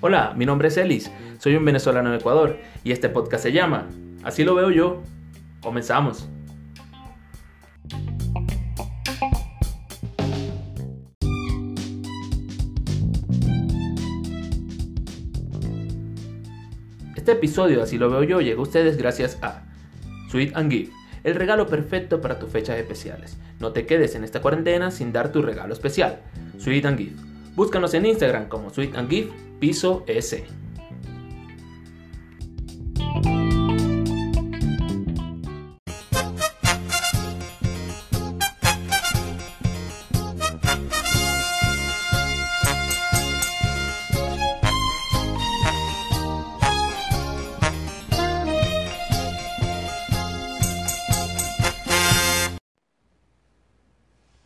Hola, mi nombre es Elis, soy un venezolano de Ecuador y este podcast se llama Así lo veo yo. Comenzamos. Este episodio, así lo veo yo, llega a ustedes gracias a Sweet and Give, el regalo perfecto para tus fechas especiales. No te quedes en esta cuarentena sin dar tu regalo especial. Sweet and Give. Búscanos en Instagram como Sweet and Give piso S.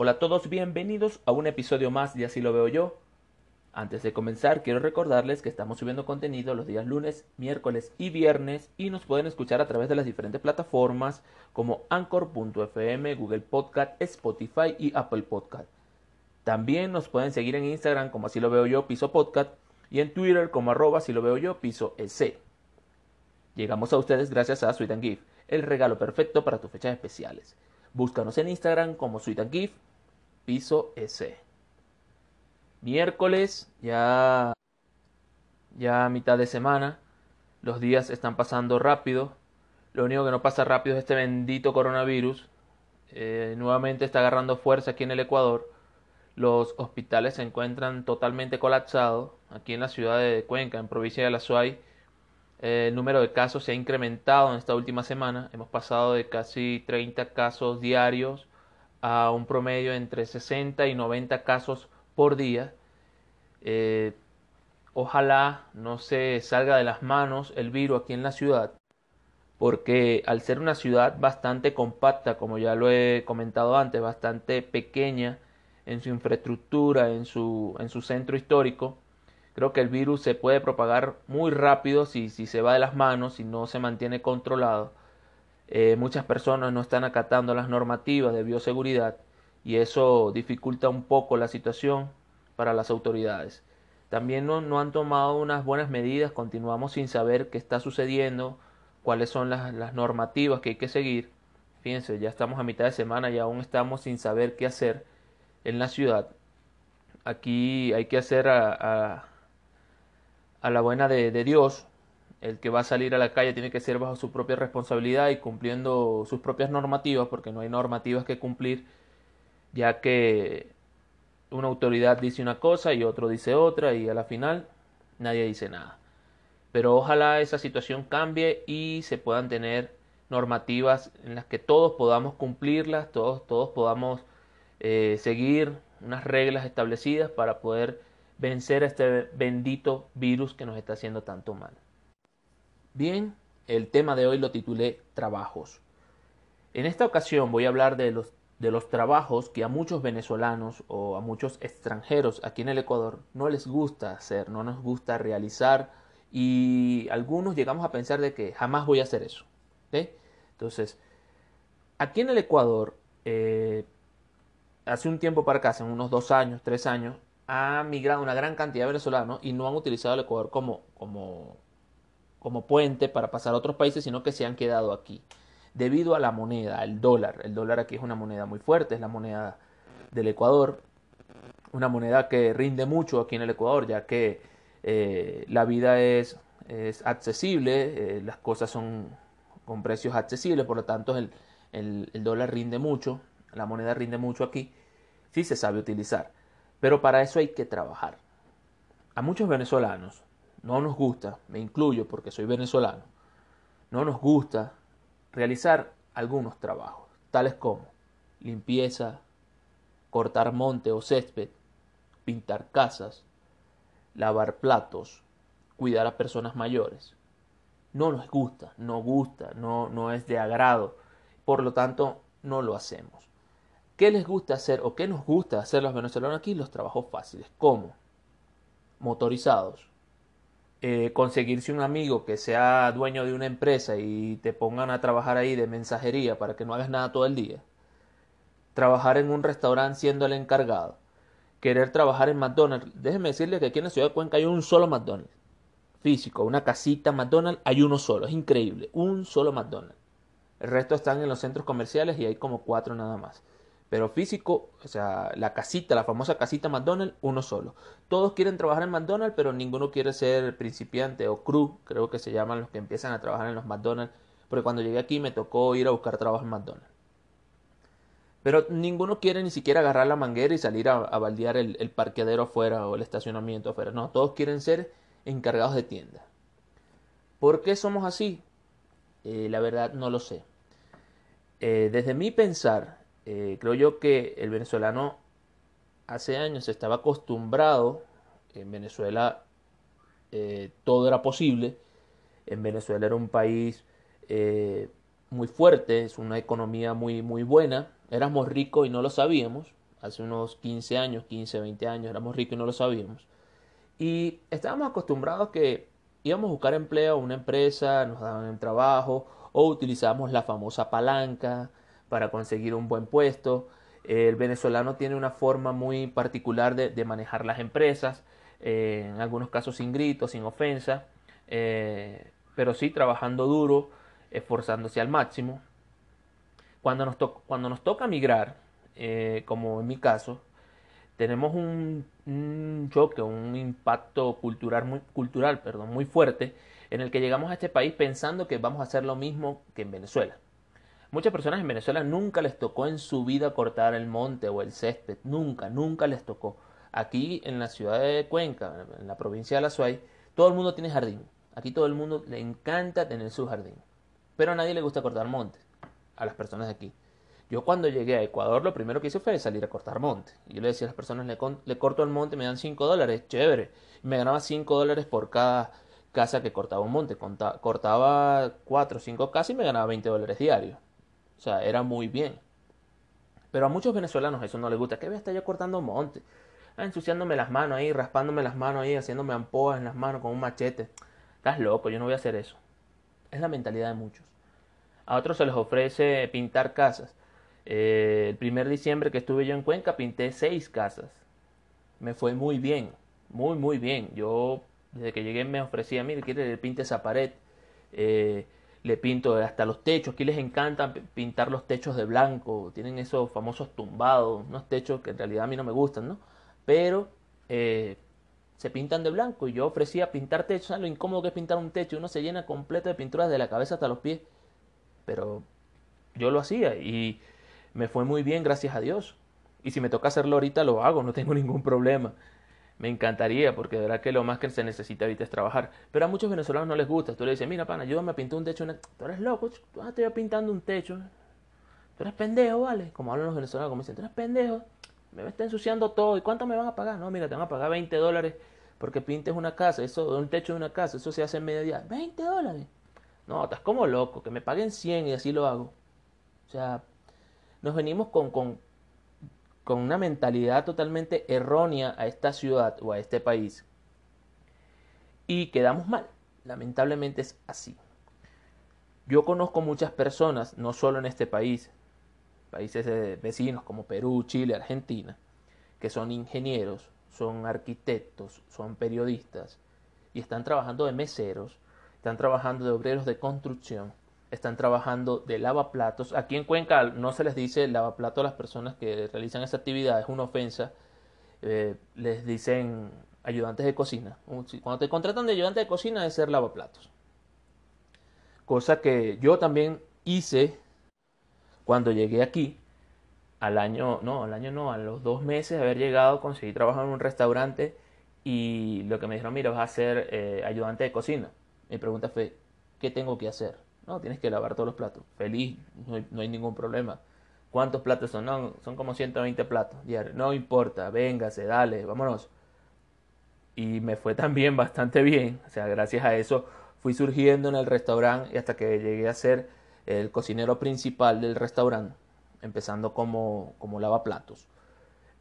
Hola a todos, bienvenidos a un episodio más de Así lo veo yo. Antes de comenzar, quiero recordarles que estamos subiendo contenido los días lunes, miércoles y viernes y nos pueden escuchar a través de las diferentes plataformas como Anchor.fm, Google Podcast, Spotify y Apple Podcast. También nos pueden seguir en Instagram como así lo veo yo, piso podcast, y en Twitter como arroba así lo veo yo, piso ec. Llegamos a ustedes gracias a Sweet and el regalo perfecto para tus fechas especiales. Búscanos en Instagram como Sweet and piso S. Miércoles, ya, ya mitad de semana. Los días están pasando rápido. Lo único que no pasa rápido es este bendito coronavirus. Eh, nuevamente está agarrando fuerza aquí en el Ecuador. Los hospitales se encuentran totalmente colapsados. Aquí en la ciudad de Cuenca, en provincia de La Suay, eh, el número de casos se ha incrementado en esta última semana. Hemos pasado de casi 30 casos diarios a un promedio entre 60 y 90 casos por día. Eh, ojalá no se salga de las manos el virus aquí en la ciudad, porque al ser una ciudad bastante compacta, como ya lo he comentado antes, bastante pequeña en su infraestructura, en su, en su centro histórico, creo que el virus se puede propagar muy rápido si, si se va de las manos, si no se mantiene controlado. Eh, muchas personas no están acatando las normativas de bioseguridad y eso dificulta un poco la situación para las autoridades. También no, no han tomado unas buenas medidas, continuamos sin saber qué está sucediendo, cuáles son las, las, normativas que hay que seguir. Fíjense, ya estamos a mitad de semana y aún estamos sin saber qué hacer en la ciudad. Aquí hay que hacer a, a, a la buena de, de Dios, el que va a salir a la calle tiene que ser bajo su propia responsabilidad y cumpliendo sus propias normativas, porque no hay normativas que cumplir, ya que una autoridad dice una cosa y otro dice otra y a la final nadie dice nada. Pero ojalá esa situación cambie y se puedan tener normativas en las que todos podamos cumplirlas, todos, todos podamos eh, seguir unas reglas establecidas para poder vencer a este bendito virus que nos está haciendo tanto mal. Bien, el tema de hoy lo titulé Trabajos. En esta ocasión voy a hablar de los, de los trabajos que a muchos venezolanos o a muchos extranjeros aquí en el Ecuador no les gusta hacer, no nos gusta realizar y algunos llegamos a pensar de que jamás voy a hacer eso. Entonces, aquí en el Ecuador, eh, hace un tiempo para acá, hace unos dos años, tres años, ha migrado una gran cantidad de venezolanos y no han utilizado el Ecuador como, como como puente para pasar a otros países, sino que se han quedado aquí. Debido a la moneda, el dólar. El dólar aquí es una moneda muy fuerte, es la moneda del Ecuador. Una moneda que rinde mucho aquí en el Ecuador, ya que eh, la vida es, es accesible, eh, las cosas son con precios accesibles, por lo tanto el, el, el dólar rinde mucho, la moneda rinde mucho aquí, sí se sabe utilizar. Pero para eso hay que trabajar. A muchos venezolanos no nos gusta, me incluyo porque soy venezolano, no nos gusta realizar algunos trabajos, tales como limpieza, cortar monte o césped, pintar casas, lavar platos, cuidar a personas mayores. No nos gusta, no gusta, no, no es de agrado, por lo tanto no lo hacemos. ¿Qué les gusta hacer o qué nos gusta hacer los venezolanos aquí? Los trabajos fáciles, como motorizados, eh, conseguirse un amigo que sea dueño de una empresa y te pongan a trabajar ahí de mensajería para que no hagas nada todo el día. trabajar en un restaurante siendo el encargado, querer trabajar en McDonald's. Déjeme decirle que aquí en la ciudad de Cuenca hay un solo McDonald's físico, una casita McDonald's, hay uno solo, es increíble, un solo McDonald's. El resto están en los centros comerciales y hay como cuatro nada más. Pero físico, o sea, la casita, la famosa casita McDonald's, uno solo. Todos quieren trabajar en McDonald's, pero ninguno quiere ser principiante o crew, creo que se llaman los que empiezan a trabajar en los McDonald's. Porque cuando llegué aquí me tocó ir a buscar trabajo en McDonald's. Pero ninguno quiere ni siquiera agarrar la manguera y salir a, baldear el, parqueadero afuera o el estacionamiento afuera. No, todos quieren ser encargados de tienda. ¿Por qué somos así? Eh, la verdad no lo sé. Eh, desde mi pensar, eh, creo yo que el venezolano hace años estaba acostumbrado, en Venezuela todo era posible, en Venezuela era un país muy fuerte, es una economía muy, muy buena, éramos ricos y no lo sabíamos, hace unos 15 años, 15, 20 años éramos ricos y no lo sabíamos. Y estábamos acostumbrados que íbamos a buscar empleo a una empresa, nos daban el trabajo o utilizábamos la famosa palanca para conseguir un buen puesto. El venezolano tiene una forma muy particular de, manejar las empresas, eh, en algunos casos sin gritos, sin ofensa, eh, pero sí trabajando duro, esforzándose al máximo. Cuando nos, toca migrar, eh, como en mi caso, tenemos un, choque, un impacto cultural muy, cultural, perdón, muy fuerte en el que llegamos a este país pensando que vamos a hacer lo mismo que en Venezuela. Muchas personas en Venezuela nunca les tocó en su vida cortar el monte o el césped, nunca, nunca les tocó. Aquí en la ciudad de Cuenca, en la provincia de La Suay, todo el mundo tiene jardín. Aquí todo el mundo le encanta tener su jardín. Pero a nadie le gusta cortar monte, a las personas de aquí. Yo cuando llegué a Ecuador lo primero que hice fue salir a cortar monte. Y yo le decía a las personas, le, corto el monte, me dan 5 dólares, chévere. Me ganaba 5 dólares por cada casa que cortaba un monte. cortaba 4 o 5 casas y me ganaba 20 dólares diarios. O sea, era muy bien. Pero a muchos venezolanos eso no les gusta. ¿Qué voy a estar yo cortando monte? Ah, ensuciándome las manos ahí, raspándome las manos ahí, haciéndome ampoas en las manos con un machete. Estás loco, yo no voy a hacer eso. Es la mentalidad de muchos. A otros se les ofrece pintar casas. Eh, el primer diciembre que estuve yo en Cuenca pinté seis casas. Me fue muy bien, muy, muy bien. Yo desde que llegué me ofrecía, mire, quiere que pinte esa pared. Eh, le pinto hasta los techos. Aquí les encanta pintar los techos de blanco. Tienen esos famosos tumbados, unos techos que en realidad a mí no me gustan, ¿no? Pero eh, se pintan de blanco y yo ofrecía pintar techos. ¿sabes lo incómodo que es pintar un techo? Uno se llena completo de pinturas de la cabeza hasta los pies. Pero yo lo hacía y me fue muy bien, gracias a Dios. Y si me toca hacerlo ahorita, lo hago, no tengo ningún problema. Me encantaría, porque de verdad que lo más que se necesita ahorita es trabajar. Pero a muchos venezolanos no les gusta. Tú le dices, mira, pana, ayúdame a pintar un techo. Tú eres loco, tú estoy pintando un techo. Tú eres pendejo, ¿vale? Como hablan los venezolanos, como dicen, tú eres pendejo. Me está ensuciando todo. ¿Y cuánto me van a pagar? No, mira, te van a pagar 20 dólares porque pintes una casa. Eso, un techo de una casa. Eso se hace en medio día. 20 dólares. No, estás como loco. Que me paguen 100 y así lo hago. O sea, nos venimos con, con, con una mentalidad totalmente errónea a esta ciudad o a este país y quedamos mal. Lamentablemente es así. Yo conozco muchas personas, no solo en este país, países vecinos como Perú, Chile, Argentina, que son ingenieros, son arquitectos, son periodistas y están trabajando de meseros, están trabajando de obreros de construcción, están trabajando de lavaplatos. Aquí en Cuenca no se les dice lavaplato a las personas que realizan esa actividad, es una ofensa. Eh, les dicen ayudantes de cocina. Cuando te contratan de ayudante de cocina es ser lavaplatos. Cosa que yo también hice cuando llegué aquí. Al año, no, al año no, a los dos meses de haber llegado, conseguí trabajar en un restaurante y lo que me dijeron, mira, vas a ser eh, ayudante de cocina. Mi pregunta fue, ¿qué tengo que hacer? No, tienes que lavar todos los platos. Feliz, no hay, ningún problema. ¿Cuántos platos son? No, son como 120 platos No importa, véngase, dale, vámonos. Y me fue también bastante bien. O sea, gracias a eso fui surgiendo en el restaurante y hasta que llegué a ser el cocinero principal del restaurante, empezando como, como lavaplatos.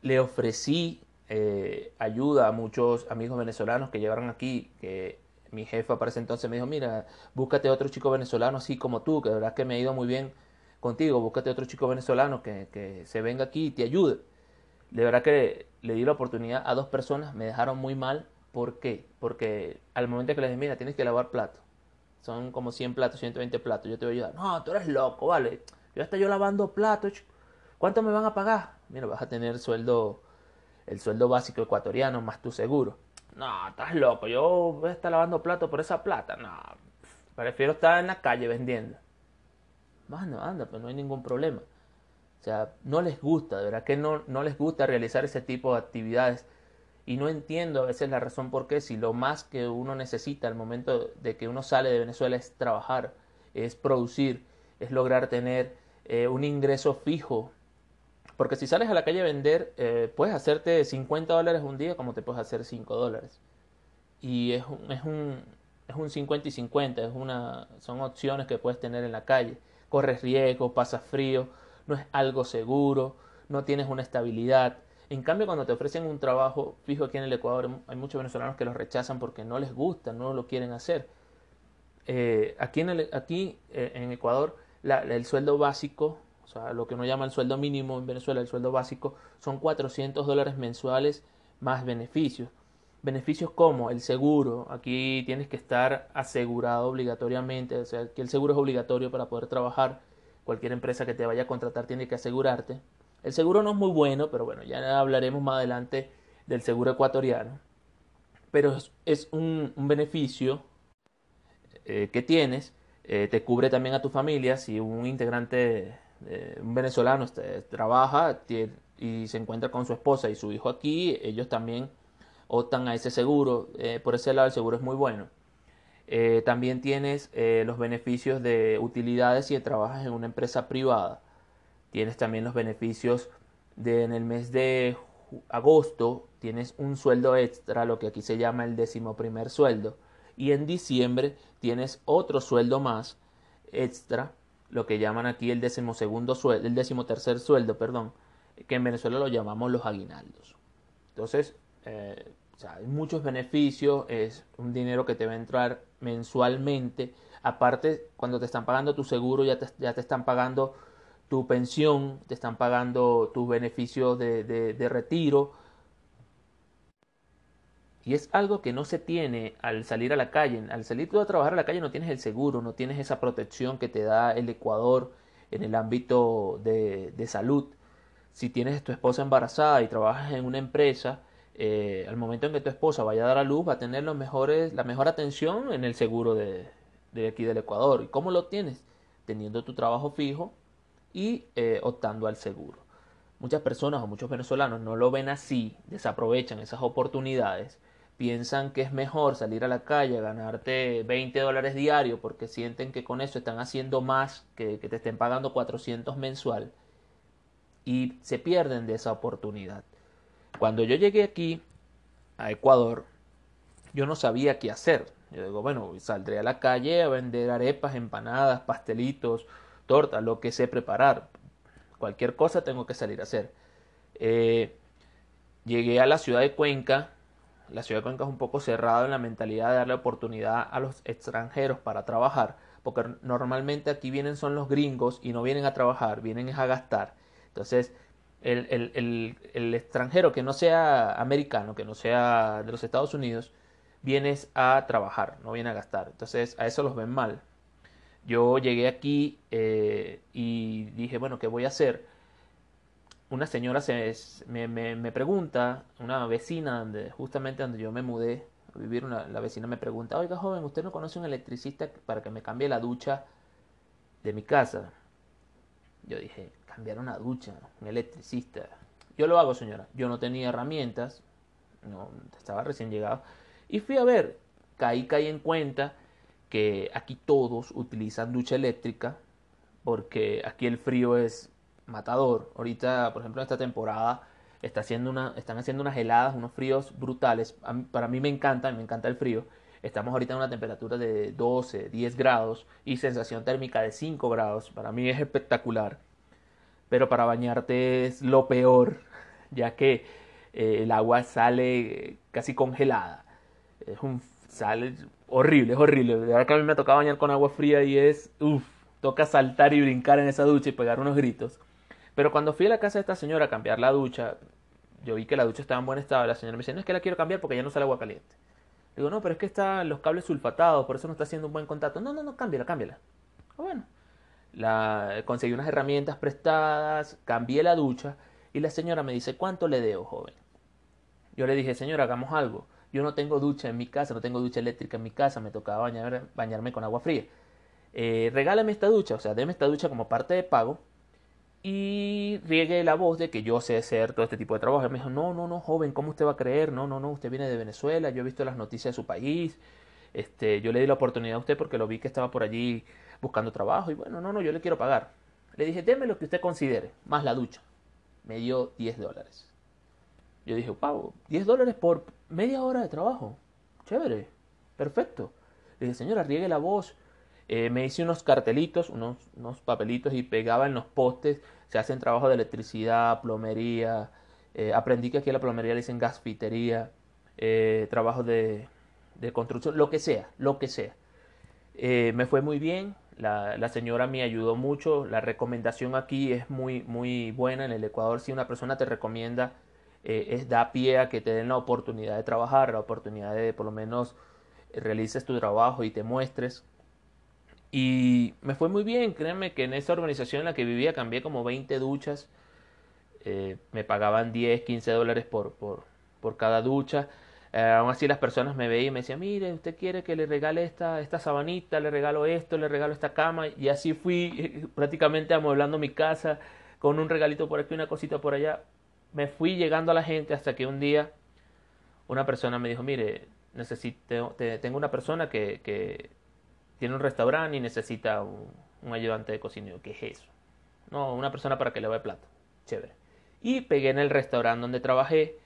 Le ofrecí eh, ayuda a muchos amigos venezolanos que llegaron aquí, que mi jefa para ese entonces me dijo, mira, búscate otro chico venezolano así como tú, que de verdad que me ha ido muy bien contigo, búscate otro chico venezolano que, que se venga aquí y te ayude. De verdad que le di la oportunidad a dos personas, me dejaron muy mal. ¿Por qué? Porque al momento que les dije, mira, tienes que lavar platos. Son como 100 platos, 120 platos. Yo te voy a ayudar. No, tú eres loco, vale. Yo estoy yo lavando platos. ¿Cuánto me van a pagar? Mira, vas a tener sueldo, el sueldo básico ecuatoriano más tu seguro. No, estás loco. Yo voy a estar lavando platos por esa plata. No, prefiero estar en la calle vendiendo. Mano, anda, pues no hay ningún problema. O sea, no les gusta, de verdad que no, no les gusta realizar ese tipo de actividades. Y no entiendo a veces la razón por qué, si lo más que uno necesita al momento de que uno sale de Venezuela es trabajar, es producir, es lograr tener eh, un ingreso fijo. Porque si sales a la calle a vender, eh, puedes hacerte 50 dólares un día como te puedes hacer 5 dólares. Y es un, es un, es un 50 y 50, es una, son opciones que puedes tener en la calle. Corres riesgo, pasas frío no es algo seguro, no tienes una estabilidad. En cambio, cuando te ofrecen un trabajo fijo aquí en el Ecuador, hay muchos venezolanos que lo rechazan porque no les gusta, no lo quieren hacer. Eh, aquí en, el, aquí, eh, en Ecuador, el sueldo básico, lo que uno llama el sueldo mínimo en Venezuela, el sueldo básico, son 400 dólares mensuales más beneficios. Beneficios como el seguro, aquí tienes que estar asegurado obligatoriamente, o sea, que el seguro es obligatorio para poder trabajar cualquier empresa que te vaya a contratar tiene que asegurarte. El seguro no es muy bueno, pero bueno, ya hablaremos más adelante del seguro ecuatoriano. Pero es, un, beneficio eh, que tienes, eh, te cubre también a tu familia si un integrante, un venezolano este, trabaja y se encuentra con su esposa y su hijo aquí, ellos también optan a ese seguro. Eh, por ese lado el seguro es muy bueno. Eh, también tienes eh, los beneficios de utilidades si trabajas en una empresa privada. Tienes también los beneficios de en el mes de agosto tienes un sueldo extra, lo que aquí se llama el décimo primer sueldo. Y en diciembre tienes otro sueldo más extra, lo que llaman aquí el décimo segundo sueldo, el décimo tercer sueldo, perdón, que en Venezuela lo llamamos los aguinaldos. Entonces, eh, o sea, hay muchos beneficios, es un dinero que te va a entrar mensualmente. Aparte, cuando te están pagando tu seguro, ya te, ya te están pagando tu pensión, te están pagando tus beneficios de, de, retiro. Y es algo que no se tiene al salir a la calle. Al salir tú a trabajar a la calle no tienes el seguro, no tienes esa protección que te da el Ecuador en el ámbito de, de salud. Si tienes tu esposa embarazada y trabajas en una empresa, eh, al momento en que tu esposa vaya a dar a luz, va a tener los mejores, la mejor atención en el seguro de, aquí del Ecuador. ¿Y cómo lo tienes? Teniendo tu trabajo fijo y eh, optando al seguro. Muchas personas o muchos venezolanos no lo ven así, desaprovechan esas oportunidades, piensan que es mejor salir a la calle, ganarte 20 dólares diarios porque sienten que con eso están haciendo más que, que te estén pagando 400 mensual y se pierden de esa oportunidad. Cuando yo llegué aquí, a Ecuador, yo no sabía qué hacer. Yo digo, bueno, saldré a la calle a vender arepas, empanadas, pastelitos, tortas, lo que sé preparar. Cualquier cosa tengo que salir a hacer. Eh, llegué a la ciudad de Cuenca. La ciudad de Cuenca es un poco cerrada en la mentalidad de darle oportunidad a los extranjeros para trabajar, porque normalmente aquí vienen son los gringos y no vienen a trabajar, vienen a gastar. Entonces, el, extranjero que no sea americano, que no sea de los Estados Unidos, vienes a trabajar, no viene a gastar. Entonces a eso los ven mal. Yo llegué aquí eh, y dije, bueno, ¿qué voy a hacer? Una señora se, me, me, pregunta, una vecina, justamente donde yo me mudé a vivir, una, la vecina me pregunta, oiga joven, ¿usted no conoce un electricista para que me cambie la ducha de mi casa? Yo dije, cambiar una ducha, un electricista. Yo lo hago, señora. Yo no tenía herramientas, no estaba recién llegado. Y fui a ver, caí, caí en cuenta que aquí todos utilizan ducha eléctrica porque aquí el frío es matador. Ahorita, por ejemplo, en esta temporada está haciendo una, están haciendo unas heladas, unos fríos brutales. para mí me encanta, me encanta el frío. Estamos ahorita en una temperatura de 12, 10 grados y sensación térmica de 5 grados. Para mí es espectacular pero para bañarte es lo peor, ya que eh, el agua sale casi congelada. Es un sale horrible, es horrible. De verdad que a mí me toca bañar con agua fría y es uff, toca saltar y brincar en esa ducha y pegar unos gritos. Pero cuando fui a la casa de esta señora a cambiar la ducha, yo vi que la ducha estaba en buen estado. La señora me dice, no es que la quiero cambiar porque ya no sale agua caliente. Digo, no, pero es que están los cables sulfatados, por eso no está haciendo un buen contacto. No, no, no, cámbiala, cámbiala. Ah, bueno, la, conseguí unas herramientas prestadas, cambié la ducha y la señora me dice, ¿cuánto le debo, joven? Yo le dije, señora, hagamos algo. Yo no tengo ducha en mi casa, no tengo ducha eléctrica en mi casa, me tocaba bañar, bañarme con agua fría. Eh, regálame esta ducha, o sea, deme esta ducha como parte de pago y riegue la voz de que yo sé hacer todo este tipo de trabajo. Y me dijo, no, no, no, joven, ¿cómo usted va a creer? No, no, no, usted viene de Venezuela, yo he visto las noticias de su país, este, yo le di la oportunidad a usted porque lo vi que estaba por allí buscando trabajo y bueno, no, no, yo le quiero pagar. Le dije, deme lo que usted considere, más la ducha. Me dio 10 dólares. Yo dije, wow, 10 dólares por media hora de trabajo. Chévere, perfecto. Le dije, señora, riegue la voz. Eh, me hice unos cartelitos, unos, unos, papelitos y pegaba en los postes. Se hacen trabajos de electricidad, plomería. Eh, aprendí que aquí a la plomería le dicen gasfitería, eh, trabajos de, de, construcción, lo que sea, lo que sea. Eh, me fue muy bien, la, la, señora me ayudó mucho, la recomendación aquí es muy, muy buena. En el Ecuador, si una persona te recomienda, es da pie a que te den la oportunidad de trabajar, la oportunidad de por lo menos realices tu trabajo y te muestres. Y me fue muy bien, créanme que en esa organización en la que vivía cambié como 20 duchas, eh, me pagaban 10, 15 dólares por, por, por cada ducha. Eh, aún así las personas me veían y me decían, mire, usted quiere que le regale esta, esta sabanita, le regalo esto, le regalo esta cama. Y así fui prácticamente amueblando mi casa con un regalito por aquí, una cosita por allá. Me fui llegando a la gente hasta que un día una persona me dijo, mire, necesito, tengo una persona que, que tiene un restaurante y necesita un, ayudante de cocinero. ¿Qué es eso? No, una persona para que le vaya plata. Chévere. Y pegué en el restaurante donde trabajé.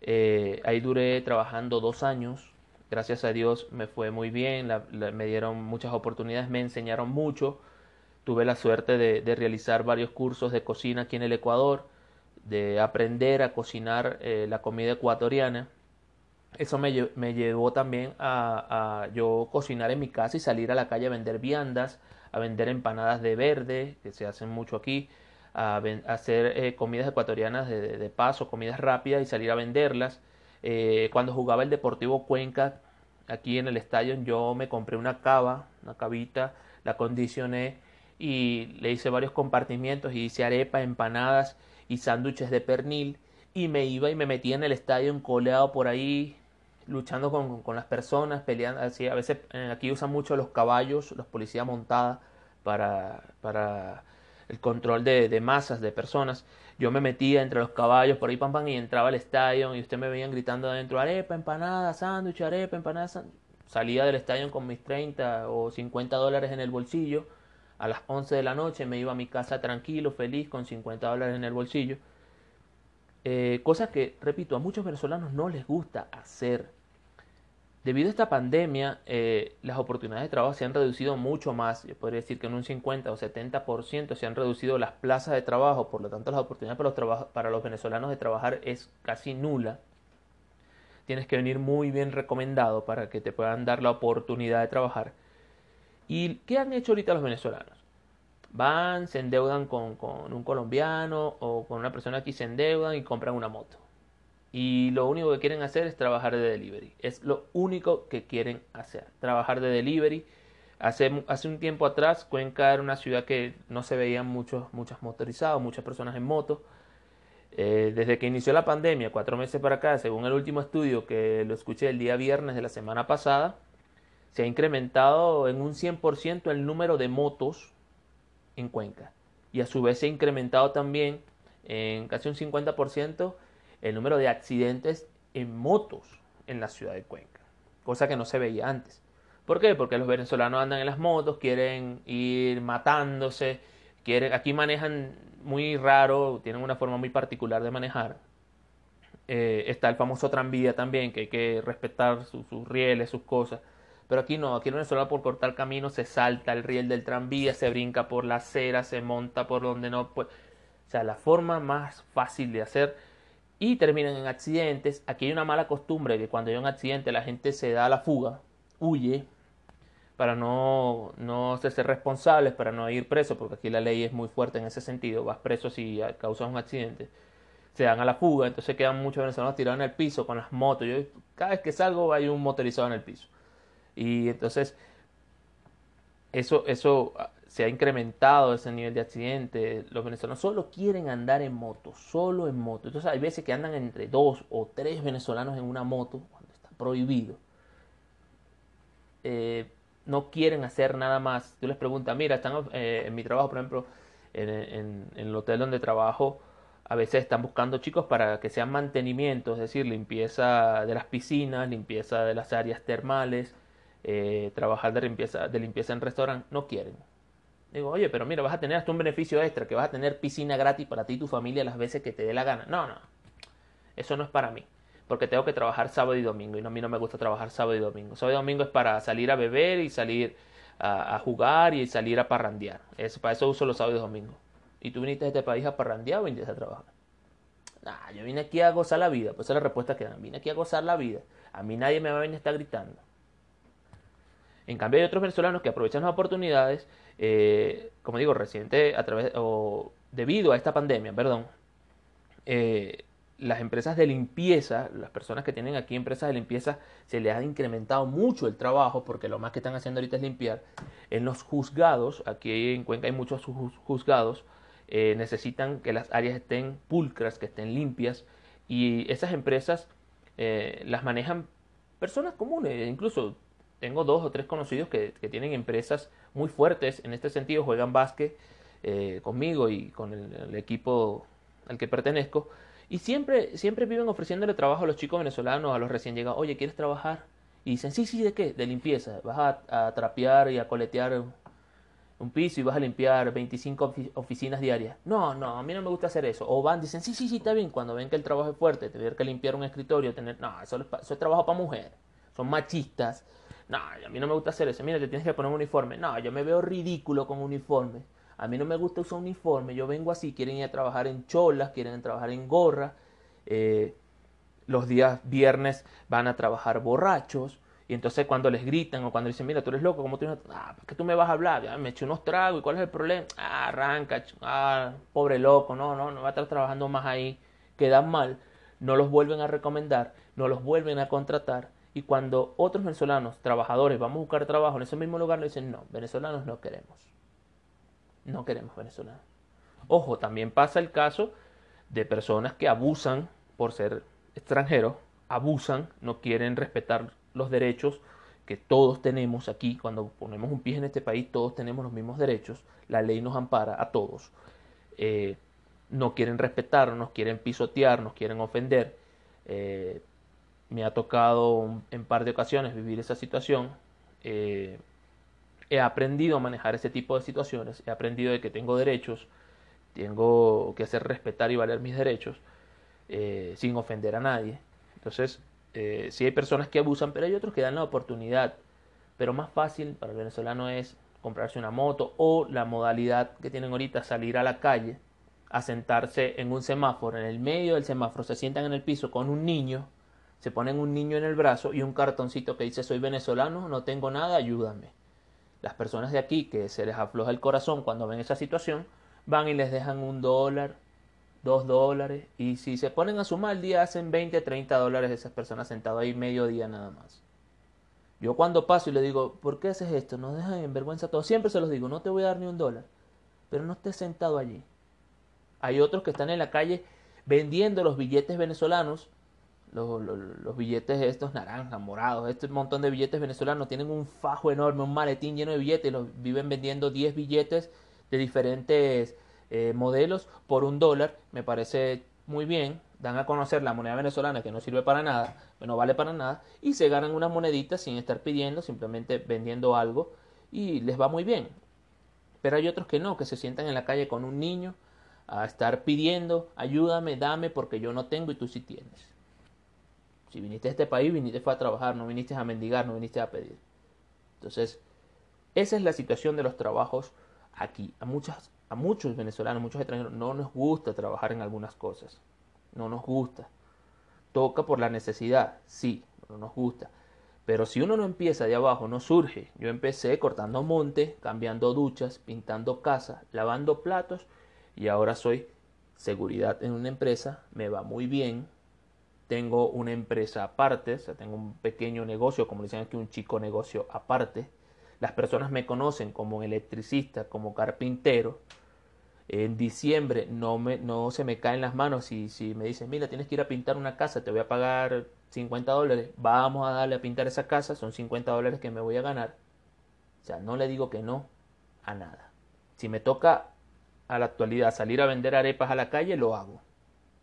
Eh, ahí duré trabajando dos años. Gracias a Dios me fue muy bien. Me dieron muchas oportunidades, me enseñaron mucho. Tuve la suerte de, de, realizar varios cursos de cocina aquí en el Ecuador, de aprender a cocinar eh, la comida ecuatoriana. Eso me, me llevó también a, yo cocinar en mi casa y salir a la calle a vender viandas, a vender empanadas de verde, que se hacen mucho aquí, a, hacer eh, comidas ecuatorianas de, de, paso, comidas rápidas y salir a venderlas. Eh, cuando jugaba el Deportivo Cuenca, aquí en el estadio, yo me compré una cava, una cavita, la condicioné y le hice varios compartimientos y hice arepa, empanadas y sándwiches de pernil y me iba y me metía en el estadio encoleado por ahí luchando con, con, las personas, peleando, así, a veces aquí usan mucho los caballos, los policías montada para, para el control de, de, masas, de personas. Yo me metía entre los caballos por ahí, pam, y entraba al estadio y usted me veían gritando adentro, arepa, empanada, sándwich, arepa, empanada, sándwich. Salía del estadio con mis 30 o 50 dólares en el bolsillo. A las 11 de la noche me iba a mi casa tranquilo, feliz, con 50 dólares en el bolsillo eh, cosas que, repito, a muchos venezolanos no les gusta hacer. Debido a esta pandemia, eh, las oportunidades de trabajo se han reducido mucho más. Yo podría decir que en un 50 o 70% se han reducido las plazas de trabajo, por lo tanto las oportunidades para los, para los venezolanos de trabajar es casi nula. Tienes que venir muy bien recomendado para que te puedan dar la oportunidad de trabajar. ¿Y qué han hecho ahorita los venezolanos? Van, se endeudan con, con, un colombiano o con una persona aquí, se endeudan y compran una moto. Y lo único que quieren hacer es trabajar de delivery. Es lo único que quieren hacer, trabajar de delivery. Hace, hace un tiempo atrás, Cuenca era una ciudad que no se veían muchos, muchos motorizados, muchas personas en moto. Eh, desde que inició la pandemia, cuatro meses para acá, según el último estudio que lo escuché el día viernes de la semana pasada, se ha incrementado en un 100% el número de motos en Cuenca. Y a su vez se ha incrementado también en casi un 50% el número de accidentes en motos en la ciudad de Cuenca, cosa que no se veía antes. ¿Por qué? Porque los venezolanos andan en las motos, quieren ir matándose, quieren, aquí manejan muy raro, tienen una forma muy particular de manejar. Eh, está el famoso tranvía también, que hay que respetar sus, sus rieles, sus cosas. Pero aquí no, aquí en Venezuela por cortar camino se salta el riel del tranvía, se brinca por la acera, se monta por donde no puede. O sea, la forma más fácil de hacer y terminan en accidentes. Aquí hay una mala costumbre que cuando hay un accidente la gente se da a la fuga, huye, para no, no ser responsables, para no ir presos, porque aquí la ley es muy fuerte en ese sentido, vas preso si causas un accidente, se dan a la fuga, entonces quedan muchos venezolanos tirados en el piso con las motos. Yo cada vez que salgo hay un motorizado en el piso. Y entonces eso, eso ah, se ha incrementado ese nivel de accidentes. Los venezolanos solo quieren andar en moto, solo en moto. Entonces hay veces que andan entre dos o tres venezolanos en una moto cuando está prohibido. Eh, no quieren hacer nada más. Tú les preguntas, mira, están eh, en mi trabajo, por ejemplo, en, el hotel donde trabajo, a veces están buscando chicos para que sean mantenimiento, es decir, limpieza de las piscinas, limpieza de las áreas termales, eh, trabajar de limpieza, de limpieza en restaurante. No quieren. Digo, oye, pero mira, vas a tener hasta un beneficio extra, que vas a tener piscina gratis para ti y tu familia las veces que te dé la gana. No, no. Eso no es para mí porque tengo que trabajar sábado y domingo y a mí no me gusta trabajar sábado y domingo. Sábado y domingo es para salir a beber y salir a, jugar y salir a parrandear. Es, para eso uso los sábados y domingos. ¿Y tú viniste a este país a parrandear o viniste a trabajar? Nah, yo vine aquí a gozar la vida. Pues esa es la respuesta que dan. Vine aquí a gozar la vida. A mí nadie me va a venir a estar gritando. En cambio hay otros venezolanos que aprovechan las oportunidades, eh, como digo, reciente a través o debido a esta pandemia, perdón, eh, las empresas de limpieza, las personas que tienen aquí empresas de limpieza, se les ha incrementado mucho el trabajo porque lo más que están haciendo ahorita es limpiar. En los juzgados, aquí en Cuenca hay muchos juzgados, eh, necesitan que las áreas estén pulcras, que estén limpias y esas empresas las manejan personas comunes, incluso tengo dos o tres conocidos que, tienen empresas muy fuertes en este sentido, juegan básquet eh, conmigo y con el equipo al que pertenezco y siempre, siempre viven ofreciéndole trabajo a los chicos venezolanos, a los recién llegados. Oye, ¿quieres trabajar? Y dicen, sí, sí, ¿de qué? De limpieza. Vas a, trapear y a coletear un piso y vas a limpiar 25 oficinas diarias. No, no, a mí no me gusta hacer eso. O van, dicen, sí, sí, sí, está bien. Cuando ven que el trabajo es fuerte, tener que limpiar un escritorio, tener... No, eso, es, trabajo para mujeres. Son machistas. No, a mí no me gusta hacer eso. Mira, te tienes que poner un uniforme. No, yo me veo ridículo con uniforme. A mí no me gusta usar uniforme, yo vengo así, quieren ir a trabajar en cholas, quieren trabajar en gorra. Eh, los días viernes van a trabajar borrachos. Y entonces cuando les gritan o cuando dicen, mira, tú eres loco, ¿cómo tú Ah, ¿por qué tú me vas a hablar? Ya, me eché unos tragos, ¿y cuál es el problema? Ah, arranca, ah, pobre loco, no, no, no va a estar trabajando más ahí. Quedan mal, no los vuelven a recomendar, no los vuelven a contratar. Y cuando otros venezolanos, trabajadores, vamos a buscar trabajo en ese mismo lugar, le dicen, no, venezolanos no queremos no queremos venezolanos. Ojo, también pasa el caso de personas que abusan por ser extranjeros, abusan, no quieren respetar los derechos que todos tenemos aquí. Cuando ponemos un pie en este país, todos tenemos los mismos derechos. La ley nos ampara a todos. Eh, no quieren respetarnos, quieren pisotearnos, quieren ofender. Eh, me ha tocado en par de ocasiones vivir esa situación. Eh, he aprendido a manejar ese tipo de situaciones, he aprendido de que tengo derechos, tengo que hacer respetar y valer mis derechos eh, sin ofender a nadie. Entonces, eh, sí hay personas que abusan, pero hay otros que dan la oportunidad. Pero más fácil para el venezolano es comprarse una moto o la modalidad que tienen ahorita, salir a la calle, a sentarse en un semáforo, en el medio del semáforo, se sientan en el piso con un niño, se ponen un niño en el brazo y un cartoncito que dice soy venezolano, no tengo nada, ayúdame. Las personas de aquí que se les afloja el corazón cuando ven esa situación, van y les dejan un dólar, dos dólares, y si se ponen a sumar al día hacen 20, 30 dólares esas personas sentadas ahí medio día nada más. Yo cuando paso y le digo, ¿por qué haces esto? Nos dejan en vergüenza todo. Siempre se los digo, no te voy a dar ni un dólar, pero no estés sentado allí. Hay otros que están en la calle vendiendo los billetes venezolanos los, billetes estos naranjas, morados, este montón de billetes venezolanos tienen un fajo enorme, un maletín lleno de billetes, los viven vendiendo 10 billetes de diferentes eh, modelos por un dólar, me parece muy bien, dan a conocer la moneda venezolana que no sirve para nada, no vale para nada, y se ganan unas moneditas sin estar pidiendo, simplemente vendiendo algo, y les va muy bien. Pero hay otros que no, que se sientan en la calle con un niño a estar pidiendo, ayúdame, dame, porque yo no tengo y tú sí tienes. Si viniste a este país, viniste a trabajar, no viniste a mendigar, no viniste a pedir. Entonces, esa es la situación de los trabajos aquí. A, muchas, a muchos venezolanos, muchos extranjeros, no nos gusta trabajar en algunas cosas. No nos gusta. Toca por la necesidad, sí, no nos gusta. Pero si uno no empieza de abajo, no surge. Yo empecé cortando monte, cambiando duchas, pintando casas, lavando platos y ahora soy seguridad en una empresa, me va muy bien. Tengo una empresa aparte, o sea, tengo un pequeño negocio, como dicen aquí, un chico negocio aparte. Las personas me conocen como electricista, como carpintero. En diciembre no, me, no se me caen las manos si, si me dicen, mira, tienes que ir a pintar una casa, te voy a pagar 50 dólares, vamos a darle a pintar esa casa, son 50 dólares que me voy a ganar. O sea, no le digo que no a nada. Si me toca a la actualidad salir a vender arepas a la calle, lo hago.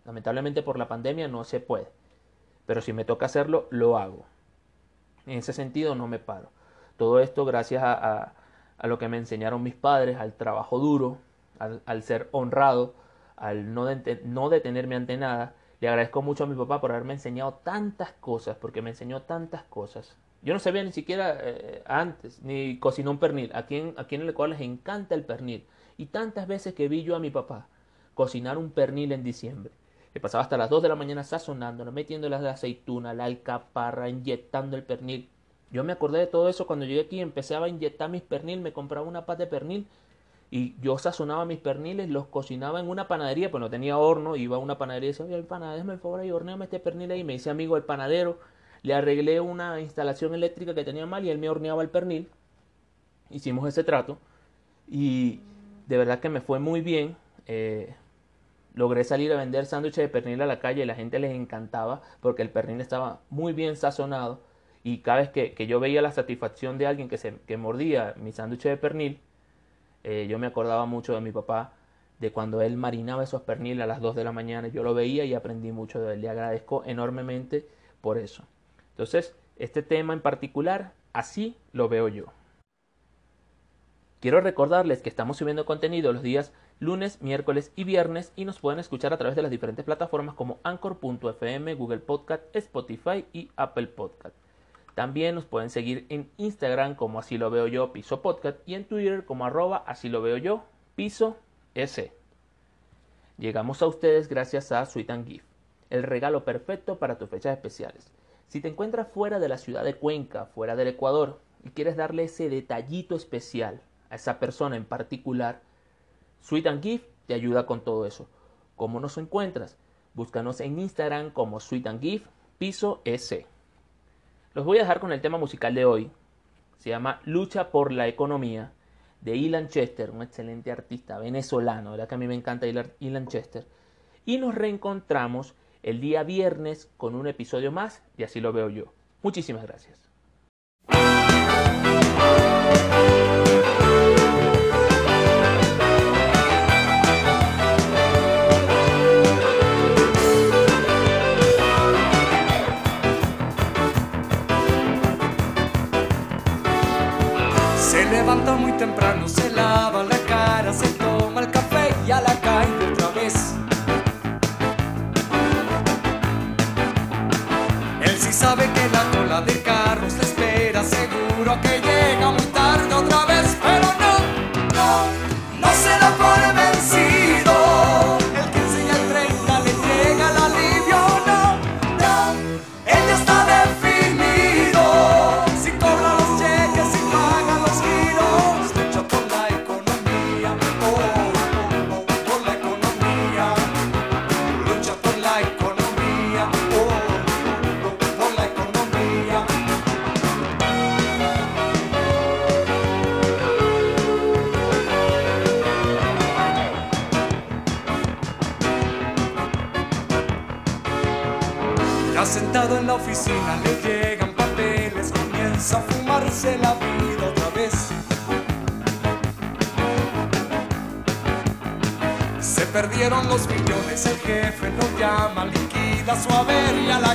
Lamentablemente por la pandemia no se puede. Pero si me toca hacerlo, lo hago. En ese sentido no me paro. Todo esto gracias a, a, lo que me enseñaron mis padres, al trabajo duro, al, ser honrado, al no, no detenerme ante nada le agradezco mucho a mi papá por haberme enseñado tantas cosas, porque me enseñó tantas cosas. Yo no sabía ni siquiera eh, antes, ni cocinó un pernil. Aquí en, aquí en el Ecuador les encanta el pernil. Y tantas veces que vi yo a mi papá cocinar un pernil en diciembre. Le pasaba hasta las 2 de la mañana sazonándolo, metiendo las de aceituna, la alcaparra, inyectando el pernil. Yo me acordé de todo eso cuando llegué aquí, empecé a inyectar mis pernil, me compraba una pata de pernil y yo sazonaba mis perniles, los cocinaba en una panadería, pues no tenía horno, iba a una panadería y decía, oye, el panadero, me favor y horneame este pernil ahí. Me dice amigo el panadero, le arreglé una instalación eléctrica que tenía mal y él me horneaba el pernil. Hicimos ese trato y de verdad que me fue muy bien. Eh, logré salir a vender sándwiches de pernil a la calle y la gente les encantaba porque el pernil estaba muy bien sazonado y cada vez que, que yo veía la satisfacción de alguien que, se, que mordía mi sándwich de pernil, eh, yo me acordaba mucho de mi papá, de cuando él marinaba esos perniles a las 2 de la mañana. Yo lo veía y aprendí mucho de él. Le agradezco enormemente por eso. Entonces, este tema en particular, así lo veo yo. Quiero recordarles que estamos subiendo contenido los días lunes, miércoles y viernes y nos pueden escuchar a través de las diferentes plataformas como Anchor.fm, Google Podcast, Spotify y Apple Podcast. También nos pueden seguir en Instagram como así lo veo yo, piso podcast, y en Twitter como arroba así lo veo yo, piso S. Llegamos a ustedes gracias a Sweet and Gift, el regalo perfecto para tus fechas especiales. Si te encuentras fuera de la ciudad de Cuenca, fuera del Ecuador, y quieres darle ese detallito especial a esa persona en particular, Sweet and Gift te ayuda con todo eso. ¿Cómo nos encuentras? Búscanos en Instagram como Sweet and Gift, piso S. Los voy a dejar con el tema musical de hoy. Se llama Lucha por la Economía de Ilan Chester, un excelente artista venezolano, ¿verdad que a mí me encanta Ilan Chester? Y nos reencontramos el día viernes con un episodio más y así lo veo yo. Muchísimas gracias. Lava el jefe lo llama, liquida su haber y a la